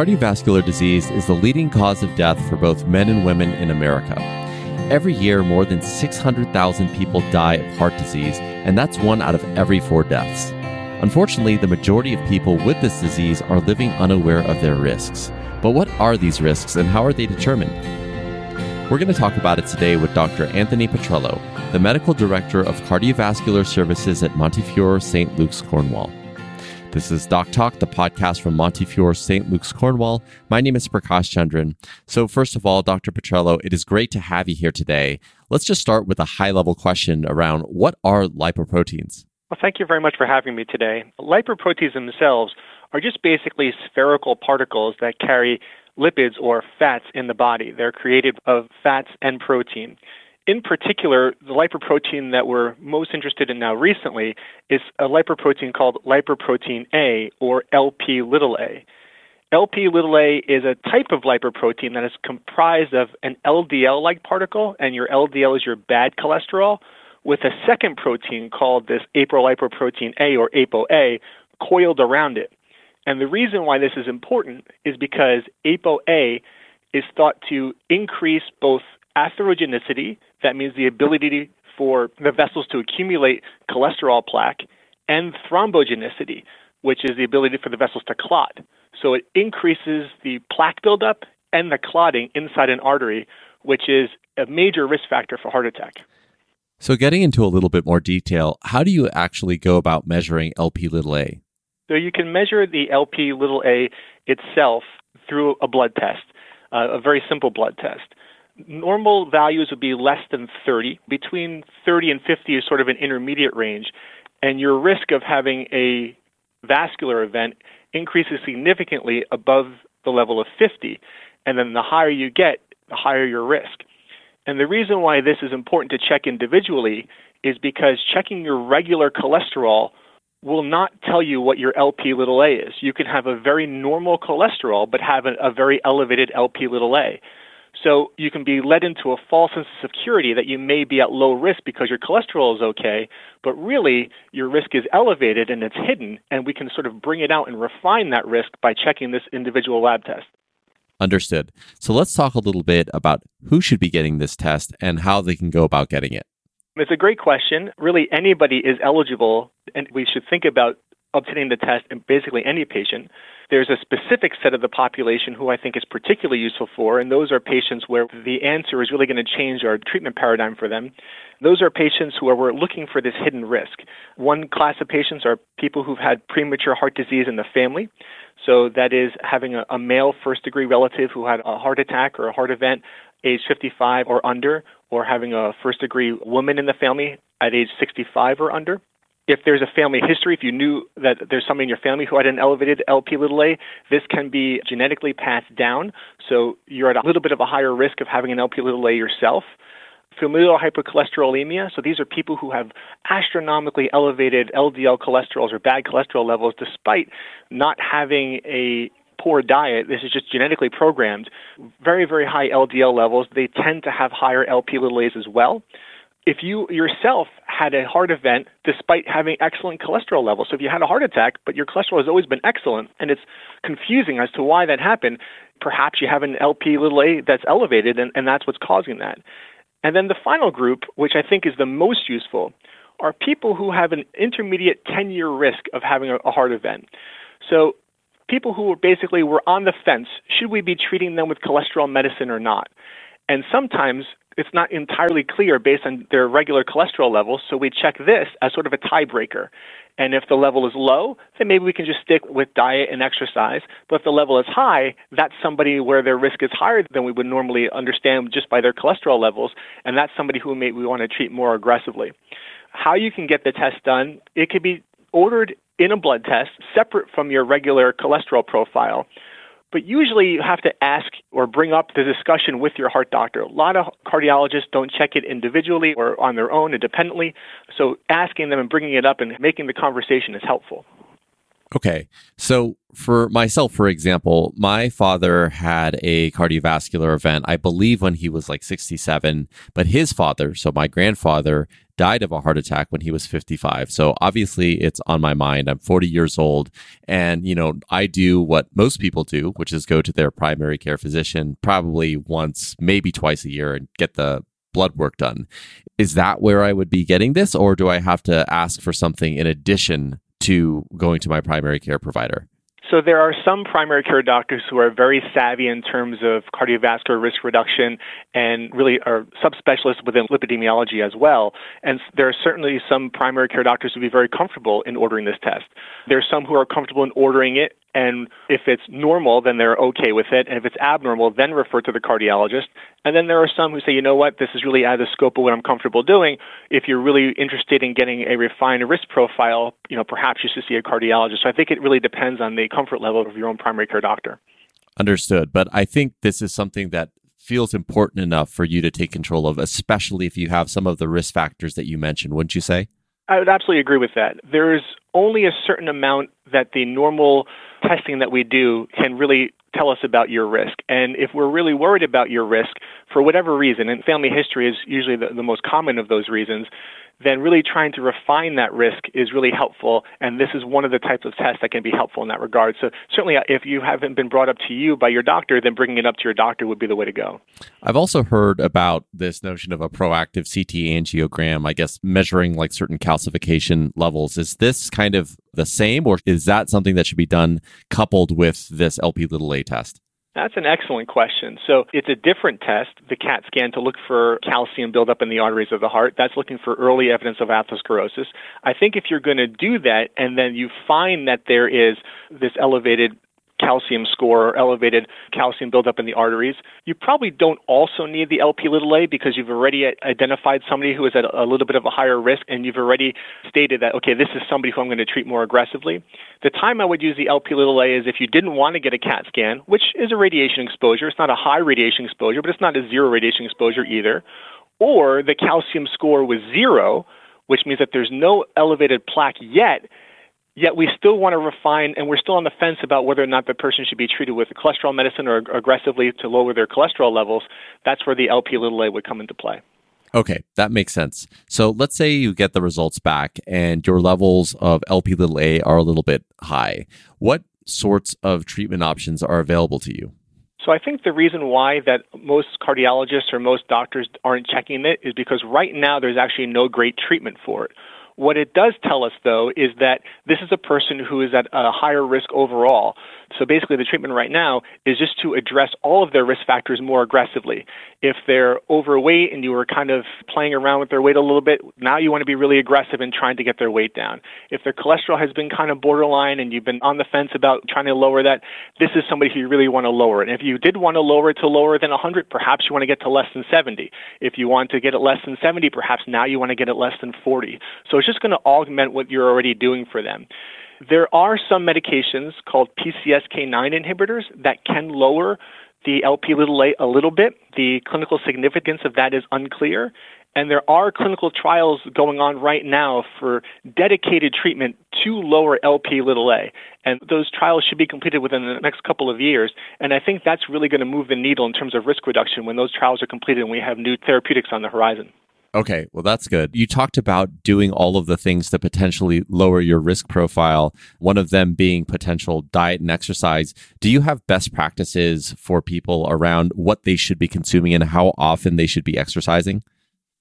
Cardiovascular disease is the leading cause of death for both men and women in America. Every year, more than 600,000 people die of heart disease, and that's one out of every four deaths. Unfortunately, the majority of people with this disease are living unaware of their risks. But what are these risks and how are they determined? We're going to talk about it today with Dr. Anthony Patrello, the Medical Director of Cardiovascular Services at Montefiore St. Luke's, Cornwall. This is Doc Talk, the podcast from Montefiore St. Luke's, Cornwall. My name is Prakash Chandran. So, first of all, Dr. Patrello, it is great to have you here today. Let's just start with a high level question around what are lipoproteins? Well, thank you very much for having me today. Lipoproteins themselves are just basically spherical particles that carry lipids or fats in the body. They're created of fats and protein. In particular, the lipoprotein that we're most interested in now recently is a lipoprotein called lipoprotein A or LP little a. LP little a is a type of lipoprotein that is comprised of an LDL like particle, and your LDL is your bad cholesterol, with a second protein called this apolipoprotein A or ApoA coiled around it. And the reason why this is important is because ApoA is thought to increase both atherogenicity, that means the ability for the vessels to accumulate cholesterol plaque, and thrombogenicity, which is the ability for the vessels to clot. So it increases the plaque buildup and the clotting inside an artery, which is a major risk factor for heart attack. So, getting into a little bit more detail, how do you actually go about measuring LP little a? So, you can measure the LP little a itself through a blood test, uh, a very simple blood test normal values would be less than 30. Between 30 and 50 is sort of an intermediate range. And your risk of having a vascular event increases significantly above the level of 50. And then the higher you get, the higher your risk. And the reason why this is important to check individually is because checking your regular cholesterol will not tell you what your LP little a is. You can have a very normal cholesterol, but have a, a very elevated LP little a. So you can be led into a false sense of security that you may be at low risk because your cholesterol is okay, but really your risk is elevated and it's hidden, and we can sort of bring it out and refine that risk by checking this individual lab test. Understood. So let's talk a little bit about who should be getting this test and how they can go about getting it. It's a great question. Really, anybody is eligible, and we should think about obtaining the test in basically any patient. There's a specific set of the population who I think is particularly useful for, and those are patients where the answer is really going to change our treatment paradigm for them. Those are patients who are we're looking for this hidden risk. One class of patients are people who've had premature heart disease in the family. So that is having a, a male first degree relative who had a heart attack or a heart event age 55 or under, or having a first degree woman in the family at age 65 or under if there's a family history, if you knew that there's somebody in your family who had an elevated LP little a, this can be genetically passed down. So you're at a little bit of a higher risk of having an LP little a yourself. Familial hypercholesterolemia, so these are people who have astronomically elevated LDL cholesterols or bad cholesterol levels despite not having a poor diet. This is just genetically programmed. Very, very high LDL levels. They tend to have higher LP little a's as well if you yourself had a heart event despite having excellent cholesterol levels, so if you had a heart attack, but your cholesterol has always been excellent, and it's confusing as to why that happened, perhaps you have an LP little a that's elevated, and, and that's what's causing that. And then the final group, which I think is the most useful, are people who have an intermediate 10 year risk of having a, a heart event. So people who basically were on the fence should we be treating them with cholesterol medicine or not? And sometimes it's not entirely clear based on their regular cholesterol levels, so we check this as sort of a tiebreaker. And if the level is low, then maybe we can just stick with diet and exercise. But if the level is high, that's somebody where their risk is higher than we would normally understand just by their cholesterol levels, and that's somebody who may, we want to treat more aggressively. How you can get the test done, it could be ordered in a blood test separate from your regular cholesterol profile. But usually you have to ask or bring up the discussion with your heart doctor. A lot of cardiologists don't check it individually or on their own independently. So asking them and bringing it up and making the conversation is helpful. Okay. So for myself, for example, my father had a cardiovascular event, I believe when he was like 67, but his father, so my grandfather, died of a heart attack when he was 55. So obviously it's on my mind. I'm 40 years old and, you know, I do what most people do, which is go to their primary care physician probably once, maybe twice a year and get the blood work done. Is that where I would be getting this or do I have to ask for something in addition to going to my primary care provider? So there are some primary care doctors who are very savvy in terms of cardiovascular risk reduction and really are subspecialists within lipidemiology as well. And there are certainly some primary care doctors who would be very comfortable in ordering this test. There are some who are comfortable in ordering it and if it's normal, then they're okay with it. And if it's abnormal, then refer to the cardiologist. And then there are some who say, you know what, this is really out of the scope of what I'm comfortable doing. If you're really interested in getting a refined risk profile, you know, perhaps you should see a cardiologist. So I think it really depends on the comfort level of your own primary care doctor. Understood. But I think this is something that feels important enough for you to take control of, especially if you have some of the risk factors that you mentioned, wouldn't you say? I would absolutely agree with that. There's only a certain amount that the normal testing that we do can really tell us about your risk. And if we're really worried about your risk for whatever reason, and family history is usually the, the most common of those reasons, then really trying to refine that risk is really helpful. And this is one of the types of tests that can be helpful in that regard. So certainly, uh, if you haven't been brought up to you by your doctor, then bringing it up to your doctor would be the way to go. I've also heard about this notion of a proactive CT angiogram, I guess measuring like certain calcification levels. Is this kind of the same, or is that something that should be done coupled with this LP little a test? That's an excellent question. So it's a different test, the CAT scan, to look for calcium buildup in the arteries of the heart. That's looking for early evidence of atherosclerosis. I think if you're going to do that and then you find that there is this elevated calcium score or elevated calcium buildup in the arteries. You probably don't also need the LP little a because you've already identified somebody who is at a little bit of a higher risk and you've already stated that, okay, this is somebody who I'm going to treat more aggressively. The time I would use the LP little a is if you didn't want to get a CAT scan, which is a radiation exposure. It's not a high radiation exposure, but it's not a zero radiation exposure either. Or the calcium score was zero, which means that there's no elevated plaque yet Yet we still want to refine, and we're still on the fence about whether or not the person should be treated with cholesterol medicine or aggressively to lower their cholesterol levels. That's where the LP little a would come into play. Okay, that makes sense. So let's say you get the results back and your levels of LP little a are a little bit high. What sorts of treatment options are available to you? So I think the reason why that most cardiologists or most doctors aren't checking it is because right now there's actually no great treatment for it. What it does tell us, though, is that this is a person who is at a higher risk overall. So basically, the treatment right now is just to address all of their risk factors more aggressively. If they're overweight and you were kind of playing around with their weight a little bit, now you want to be really aggressive in trying to get their weight down. If their cholesterol has been kind of borderline and you've been on the fence about trying to lower that, this is somebody who you really want to lower. And if you did want to lower it to lower than 100, perhaps you want to get to less than 70. If you want to get it less than 70, perhaps now you want to get it less than 40. So it's just going to augment what you're already doing for them. There are some medications called PCSK9 inhibitors that can lower the LP little a a little bit. The clinical significance of that is unclear. And there are clinical trials going on right now for dedicated treatment to lower LP little a. And those trials should be completed within the next couple of years. And I think that's really going to move the needle in terms of risk reduction when those trials are completed and we have new therapeutics on the horizon. Okay, well, that's good. You talked about doing all of the things to potentially lower your risk profile, one of them being potential diet and exercise. Do you have best practices for people around what they should be consuming and how often they should be exercising?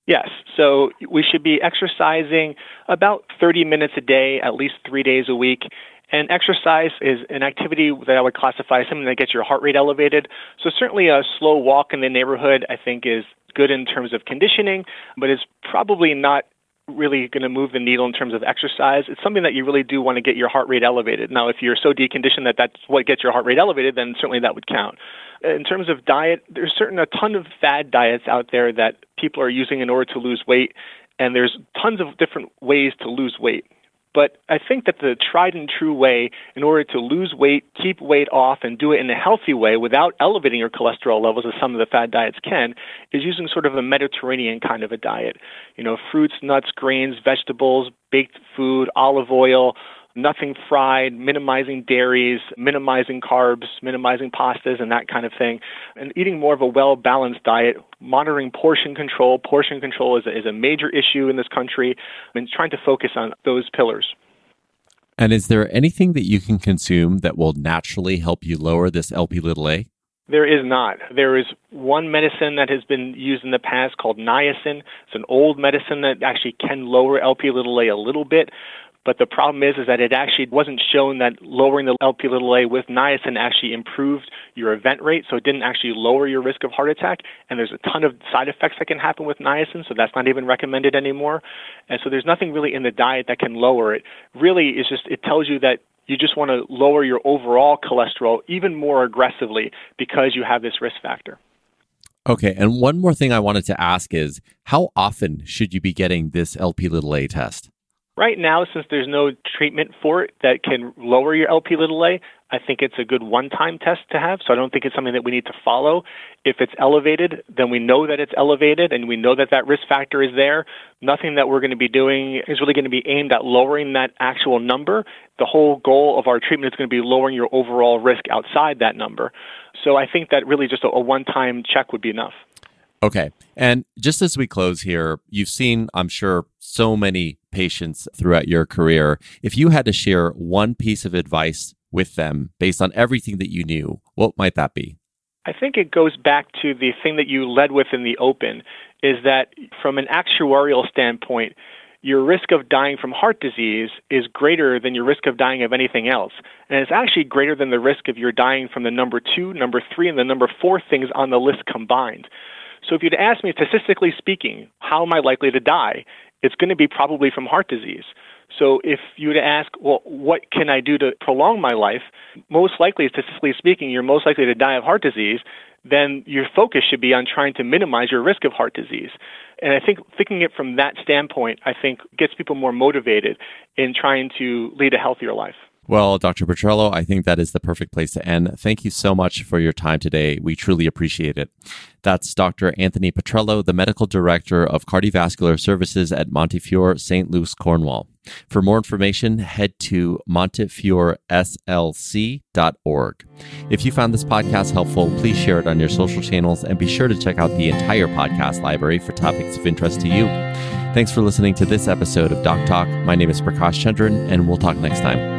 Yes. So we should be exercising about 30 minutes a day, at least three days a week. And exercise is an activity that I would classify as something that gets your heart rate elevated. So certainly a slow walk in the neighborhood, I think, is good in terms of conditioning, but it's probably not really going to move the needle in terms of exercise. It's something that you really do want to get your heart rate elevated. Now, if you're so deconditioned that that's what gets your heart rate elevated, then certainly that would count. In terms of diet, there's certain a ton of fad diets out there that people are using in order to lose weight, and there's tons of different ways to lose weight. But I think that the tried and true way in order to lose weight, keep weight off, and do it in a healthy way without elevating your cholesterol levels as some of the fad diets can is using sort of a Mediterranean kind of a diet. You know, fruits, nuts, grains, vegetables, baked food, olive oil, nothing fried, minimizing dairies, minimizing carbs, minimizing pastas, and that kind of thing, and eating more of a well balanced diet, monitoring portion control. Portion control is a, is a major issue in this country, and trying to focus on those pillars. And is there anything that you can consume that will naturally help you lower this LP little a? There is not. There is one medicine that has been used in the past called niacin. It's an old medicine that actually can lower LP little a a little bit, but the problem is, is that it actually wasn't shown that lowering the LP little a with niacin actually improved your event rate, so it didn't actually lower your risk of heart attack. And there's a ton of side effects that can happen with niacin, so that's not even recommended anymore. And so there's nothing really in the diet that can lower it. Really, it's just it tells you that you just want to lower your overall cholesterol even more aggressively because you have this risk factor. Okay, and one more thing I wanted to ask is how often should you be getting this LP little a test? Right now, since there's no treatment for it that can lower your LP little a, I think it's a good one time test to have. So I don't think it's something that we need to follow. If it's elevated, then we know that it's elevated and we know that that risk factor is there. Nothing that we're going to be doing is really going to be aimed at lowering that actual number. The whole goal of our treatment is going to be lowering your overall risk outside that number. So I think that really just a, a one time check would be enough. Okay. And just as we close here, you've seen, I'm sure, so many patients throughout your career. If you had to share one piece of advice with them based on everything that you knew, what might that be? I think it goes back to the thing that you led with in the open is that from an actuarial standpoint, your risk of dying from heart disease is greater than your risk of dying of anything else. And it's actually greater than the risk of your dying from the number two, number three, and the number four things on the list combined. So if you'd ask me, statistically speaking, how am I likely to die? It's going to be probably from heart disease. So if you were to ask, well, what can I do to prolong my life? Most likely, statistically speaking, you're most likely to die of heart disease. Then your focus should be on trying to minimize your risk of heart disease. And I think thinking it from that standpoint, I think gets people more motivated in trying to lead a healthier life. Well, Dr. Patrello, I think that is the perfect place to end. Thank you so much for your time today. We truly appreciate it. That's Dr. Anthony Patrello, the Medical Director of Cardiovascular Services at Montefiore, St. Luke's, Cornwall. For more information, head to montefioreslc.org. If you found this podcast helpful, please share it on your social channels and be sure to check out the entire podcast library for topics of interest to you. Thanks for listening to this episode of Doc Talk. My name is Prakash Chandran, and we'll talk next time.